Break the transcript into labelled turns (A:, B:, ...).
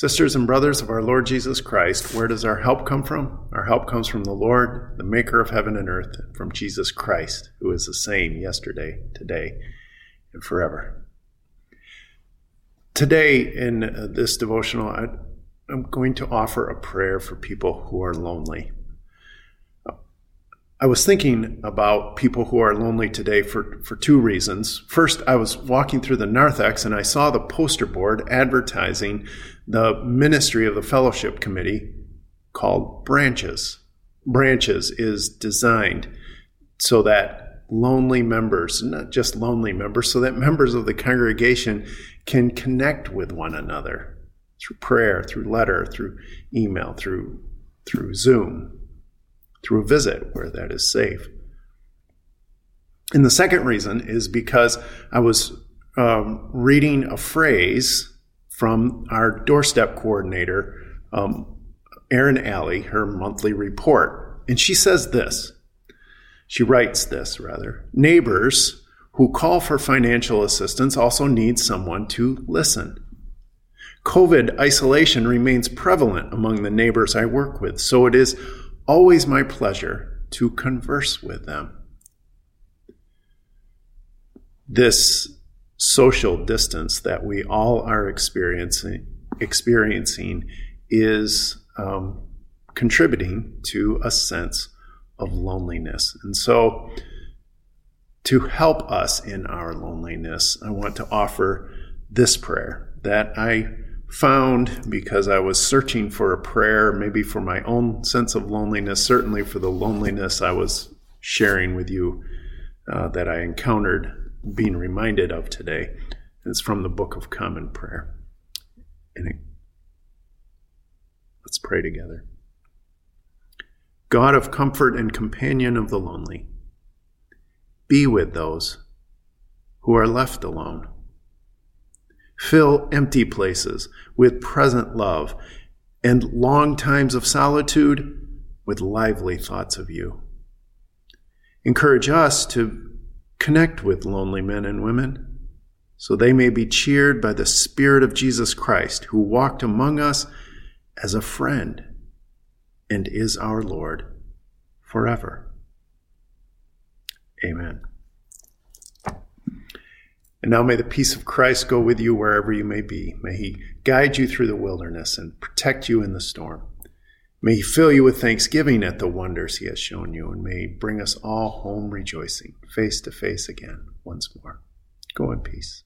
A: Sisters and brothers of our Lord Jesus Christ, where does our help come from? Our help comes from the Lord, the maker of heaven and earth, from Jesus Christ, who is the same yesterday, today, and forever. Today, in uh, this devotional, I'm going to offer a prayer for people who are lonely. I was thinking about people who are lonely today for, for two reasons. First, I was walking through the narthex and I saw the poster board advertising the ministry of the fellowship committee called Branches. Branches is designed so that lonely members, not just lonely members, so that members of the congregation can connect with one another through prayer, through letter, through email, through, through Zoom through a visit where that is safe. And the second reason is because I was um, reading a phrase from our doorstep coordinator, um, Erin Alley, her monthly report. And she says this. She writes this, rather. Neighbors who call for financial assistance also need someone to listen. COVID isolation remains prevalent among the neighbors I work with, so it is always my pleasure to converse with them. This social distance that we all are experiencing, experiencing is um, contributing to a sense of loneliness. And so, to help us in our loneliness, I want to offer this prayer that I found because I was searching for a prayer, maybe for my own sense of loneliness, certainly for the loneliness I was sharing with you uh, that I encountered, being reminded of today. it's from the Book of Common Prayer. And it, let's pray together. God of comfort and companion of the lonely, be with those who are left alone Fill empty places with present love and long times of solitude with lively thoughts of you. Encourage us to connect with lonely men and women so they may be cheered by the Spirit of Jesus Christ, who walked among us as a friend and is our Lord forever. Amen. And now may the peace of Christ go with you wherever you may be. May he guide you through the wilderness and protect you in the storm. May he fill you with thanksgiving at the wonders he has shown you, and may he bring us all home rejoicing, face to face again once more. Go in peace.